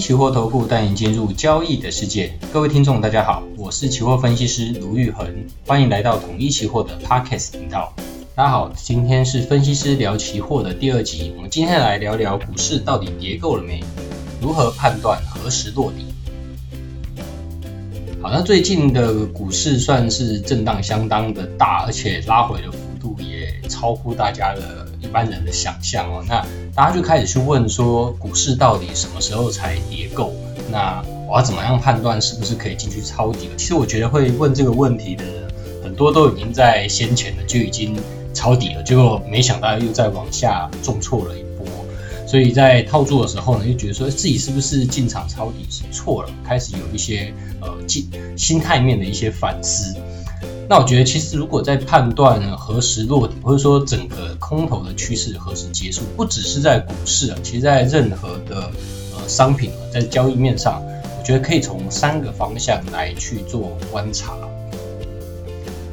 期货投顾带你进入交易的世界。各位听众，大家好，我是期货分析师卢玉恒，欢迎来到统一期货的 Podcast 频道。大家好，今天是分析师聊期货的第二集。我们今天来聊聊股市到底跌够了没？如何判断何时落底？好，那最近的股市算是震荡相当的大，而且拉回的幅度也超乎大家的一般人的想象哦。那大家就开始去问说，股市到底什么时候才跌够？那我要怎么样判断是不是可以进去抄底了？其实我觉得会问这个问题的人，很多都已经在先前的就已经抄底了，结果没想到又再往下重挫了一波，所以在套住的时候呢，就觉得说自己是不是进场抄底是错了，开始有一些呃心心态面的一些反思。那我觉得，其实如果在判断何时落底，或者说整个空头的趋势何时结束，不只是在股市啊，其实在任何的呃商品啊，在交易面上，我觉得可以从三个方向来去做观察。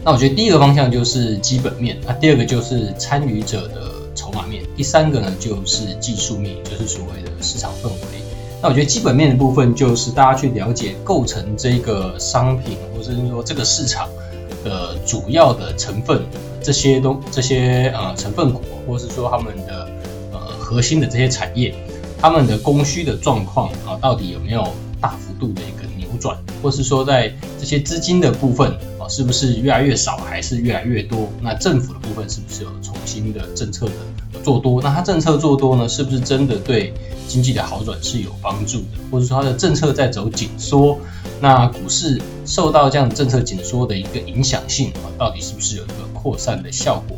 那我觉得第一个方向就是基本面，那第二个就是参与者的筹码面，第三个呢就是技术面，就是所谓的市场氛围。那我觉得基本面的部分就是大家去了解构成这个商品，或者是说这个市场。的主要的成分，这些东这些呃成分股，或是说他们的呃核心的这些产业，他们的供需的状况啊，到底有没有大幅度的一个扭转，或是说在这些资金的部分啊，是不是越来越少，还是越来越多？那政府的部分是不是有重新的政策的做多？那它政策做多呢，是不是真的对经济的好转是有帮助的？或者说它的政策在走紧缩？那股市受到这样政策紧缩的一个影响性啊，到底是不是有一个扩散的效果？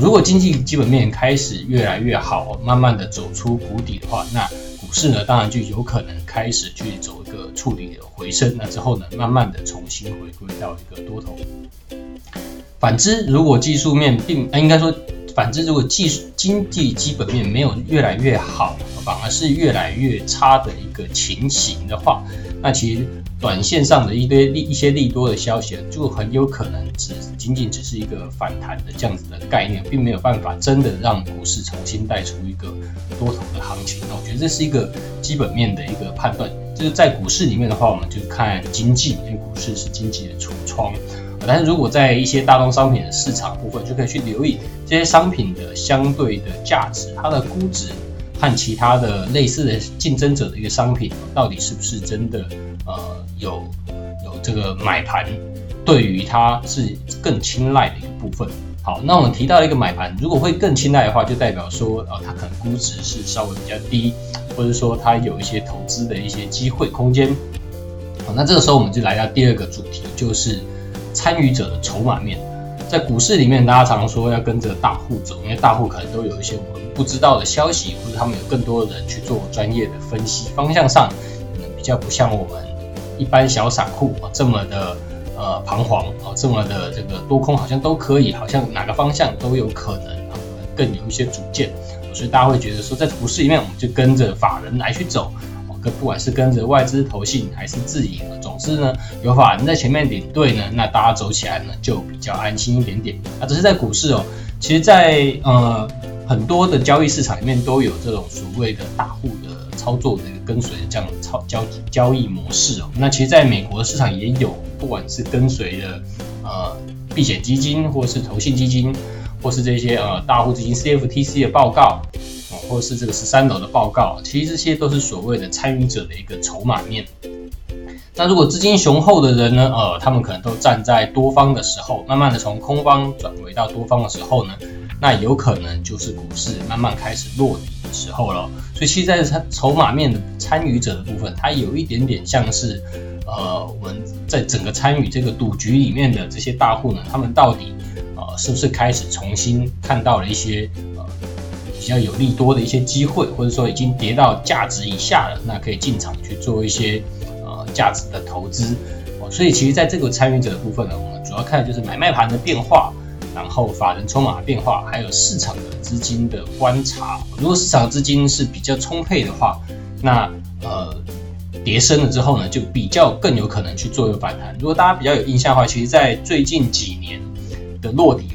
如果经济基本面开始越来越好，慢慢的走出谷底的话，那股市呢，当然就有可能开始去走一个触底的回升。那之后呢，慢慢的重新回归到一个多头。反之，如果技术面并应该说，反之，如果技术经济基本面没有越来越好，反而是越来越差的一个情形的话，那其实。短线上的一堆利一些利多的消息，就很有可能只仅仅只是一个反弹的这样子的概念，并没有办法真的让股市重新带出一个多头的行情。那我觉得这是一个基本面的一个判断。就是在股市里面的话，我们就看经济，因为股市是经济的橱窗。但是如果在一些大宗商品的市场部分，就可以去留意这些商品的相对的价值，它的估值和其他的类似的竞争者的一个商品，到底是不是真的？呃，有有这个买盘，对于它是更青睐的一个部分。好，那我们提到一个买盘，如果会更青睐的话，就代表说，呃，它可能估值是稍微比较低，或者说它有一些投资的一些机会空间。好，那这个时候我们就来到第二个主题，就是参与者的筹码面。在股市里面，大家常常说要跟着大户走，因为大户可能都有一些我们不知道的消息，或者他们有更多的人去做专业的分析，方向上可能比较不像我们。一般小散户啊，这么的呃彷徨啊，这么的这个多空好像都可以，好像哪个方向都有可能啊，更有一些主见，所以大家会觉得说，在股市里面，我们就跟着法人来去走，跟不管是跟着外资投信还是自营，总之呢，有法人在前面领队呢，那大家走起来呢就比较安心一点点。啊，只是在股市哦，其实在呃很多的交易市场里面都有这种所谓的大户。操作的一个跟随的这样的操交交易模式哦，那其实在美国市场也有，不管是跟随的呃避险基金，或是投信基金，或是这些呃大户基金 CFTC 的报告，哦，或是这个十三楼的报告，其实这些都是所谓的参与者的一个筹码面。那如果资金雄厚的人呢，呃，他们可能都站在多方的时候，慢慢的从空方转回到多方的时候呢，那有可能就是股市慢慢开始落底的时候了。所以，其实在它筹码面的参与者的部分，它有一点点像是，呃，我们在整个参与这个赌局里面的这些大户呢，他们到底，呃，是不是开始重新看到了一些，呃，比较有利多的一些机会，或者说已经跌到价值以下了，那可以进场去做一些呃。价值的投资哦，所以其实在这个参与者的部分呢，我们主要看的就是买卖盘的变化，然后法人筹码的变化，还有市场的资金的观察。如果市场资金是比较充沛的话，那呃跌深了之后呢，就比较更有可能去做一个反弹。如果大家比较有印象的话，其实在最近几年的落底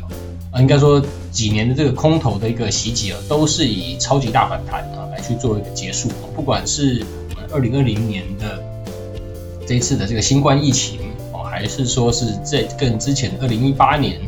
哦，应该说几年的这个空头的一个袭击啊，都是以超级大反弹啊来去做一个结束，不管是。二零二零年的这一次的这个新冠疫情哦，还是说是这更之前二零一八年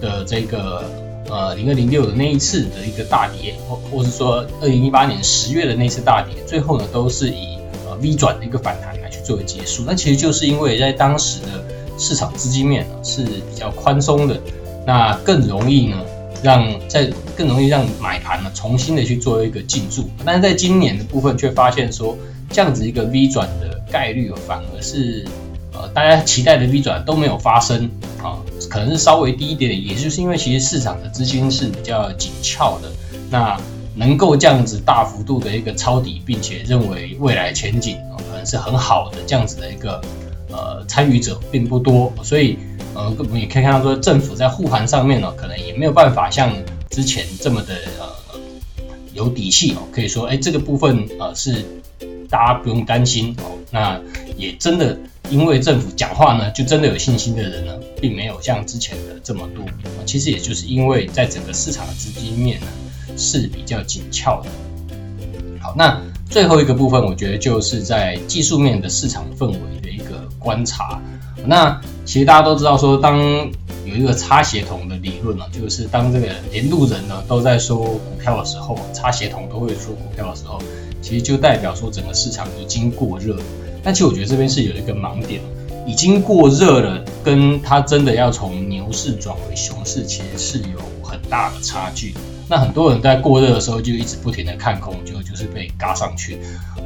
的这个呃零二零六的那一次的一个大跌，或或是说二零一八年十月的那次大跌，最后呢都是以呃 V 转的一个反弹来去作为结束。那其实就是因为在当时的市场资金面呢是比较宽松的，那更容易呢。让在更容易让买盘呢重新的去做一个进驻，但是在今年的部分却发现说，这样子一个 V 转的概率反而是呃大家期待的 V 转都没有发生啊，可能是稍微低一点点，也就是因为其实市场的资金是比较紧俏的，那能够这样子大幅度的一个抄底，并且认为未来前景啊可能是很好的这样子的一个呃参与者并不多，所以。呃，我们也可以看到说，政府在护盘上面呢，可能也没有办法像之前这么的呃有底气哦，可以说，哎，这个部分呃是大家不用担心哦。那也真的因为政府讲话呢，就真的有信心的人呢，并没有像之前的这么多。其实也就是因为在整个市场的资金面呢是比较紧俏的。好，那最后一个部分，我觉得就是在技术面的市场氛围的一个观察。那其实大家都知道，说当有一个擦鞋童的理论呢，就是当这个连路人呢都在说股票的时候，擦鞋童都会说股票的时候，其实就代表说整个市场已经过热。但其实我觉得这边是有一个盲点，已经过热了，跟它真的要从牛市转为熊市，其实是有很大的差距。那很多人在过热的时候就一直不停的看空，就就是被嘎上去。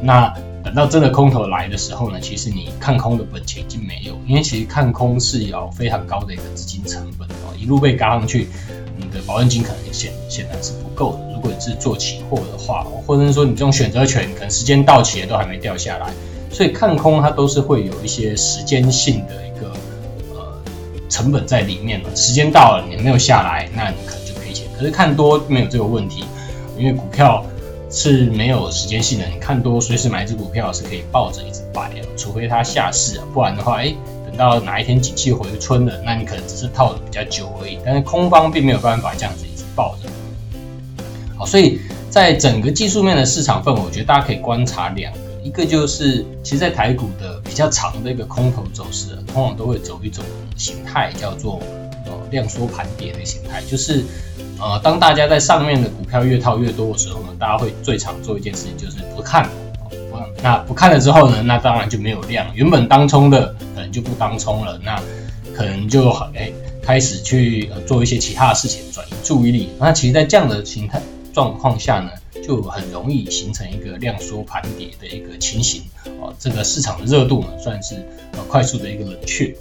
那等到真的空头来的时候呢，其实你看空的本钱已经没有，因为其实看空是要非常高的一个资金成本哦，一路被嘎上去，你的保证金可能显显然是不够的。如果你是做期货的话，或者是说你这种选择权，可能时间到期了都还没掉下来，所以看空它都是会有一些时间性的一个呃成本在里面了。时间到了你没有下来，那你可能就赔钱。可是看多没有这个问题，因为股票。是没有时间性的，你看多随时买一只股票是可以抱着一直摆的，除非它下市啊，不然的话，哎，等到哪一天景气回春了，那你可能只是套的比较久而已。但是空方并没有办法这样子一直抱着。好，所以在整个技术面的市场氛围，我觉得大家可以观察两，一个就是其实，在台股的比较长的一个空头走势，通常都会走一种形态，叫做呃量缩盘跌的形态，就是。呃，当大家在上面的股票越套越多的时候呢，大家会最常做一件事情，就是不看。不，那不看了之后呢，那当然就没有量。原本当冲的可能就不当冲了，那可能就哎开始去做一些其他的事情，转移注意力。那其实，在这样的形态状况下呢，就很容易形成一个量缩盘跌的一个情形。哦，这个市场的热度呢，算是呃快速的一个冷却。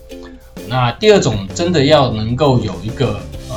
那第二种，真的要能够有一个呃。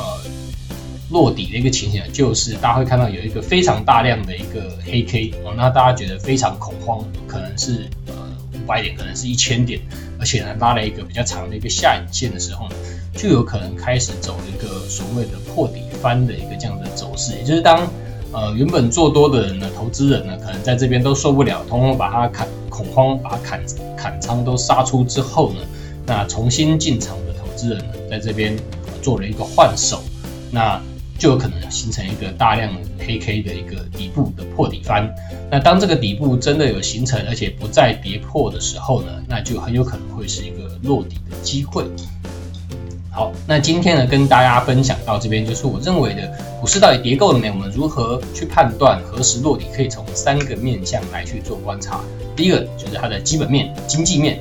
落底的一个情形，就是大家会看到有一个非常大量的一个黑 K 哦，那大家觉得非常恐慌，可能是呃五百点，可能是一千点，而且呢拉了一个比较长的一个下影线的时候呢，就有可能开始走一个所谓的破底翻的一个这样的走势，也就是当呃原本做多的人呢，投资人呢，可能在这边都受不了，通通把它砍恐慌，把它砍砍仓都杀出之后呢，那重新进场的投资人呢，在这边做了一个换手，那。就有可能形成一个大量黑 K 的一个底部的破底翻。那当这个底部真的有形成，而且不再跌破的时候呢，那就很有可能会是一个落底的机会。好，那今天呢，跟大家分享到这边，就是我认为的股市到底跌够了没？我们如何去判断何时落底？可以从三个面向来去做观察。第一个就是它的基本面、经济面；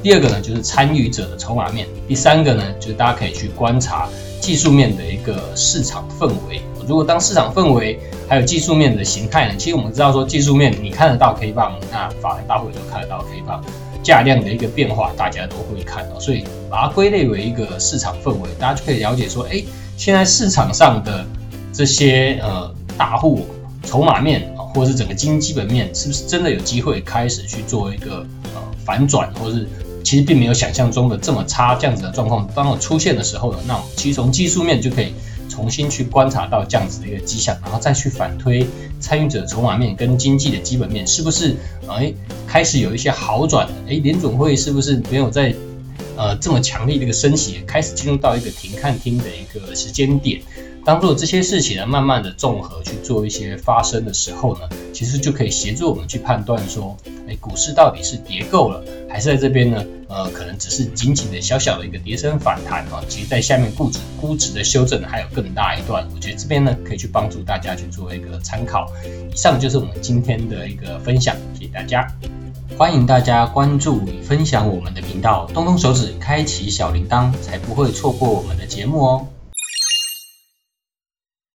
第二个呢，就是参与者的筹码面；第三个呢，就是大家可以去观察。技术面的一个市场氛围，如果当市场氛围还有技术面的形态呢？其实我们知道说技术面你看得到 K 棒，那法人大会都看得到 K 棒，价量的一个变化大家都会看到，所以把它归类为一个市场氛围，大家就可以了解说，哎，现在市场上的这些呃大户筹码面啊，或者是整个经基本面，是不是真的有机会开始去做一个呃反转，或者是？其实并没有想象中的这么差，这样子的状况当我出现的时候呢，那其实从技术面就可以重新去观察到这样子的一个迹象，然后再去反推参与者筹码面跟经济的基本面是不是哎开始有一些好转了？哎，联总会是不是没有在呃这么强力的一个升息，开始进入到一个停看听的一个时间点？当做这些事情呢，慢慢的综合去做一些发生的时候呢，其实就可以协助我们去判断说，哎，股市到底是跌够了，还是在这边呢？呃，可能只是仅仅的小小的一个跌升反弹啊，其实在下面估值估值的修正还有更大一段，我觉得这边呢可以去帮助大家去做一个参考。以上就是我们今天的一个分享，谢谢大家，欢迎大家关注与分享我们的频道，动动手指开启小铃铛，才不会错过我们的节目哦。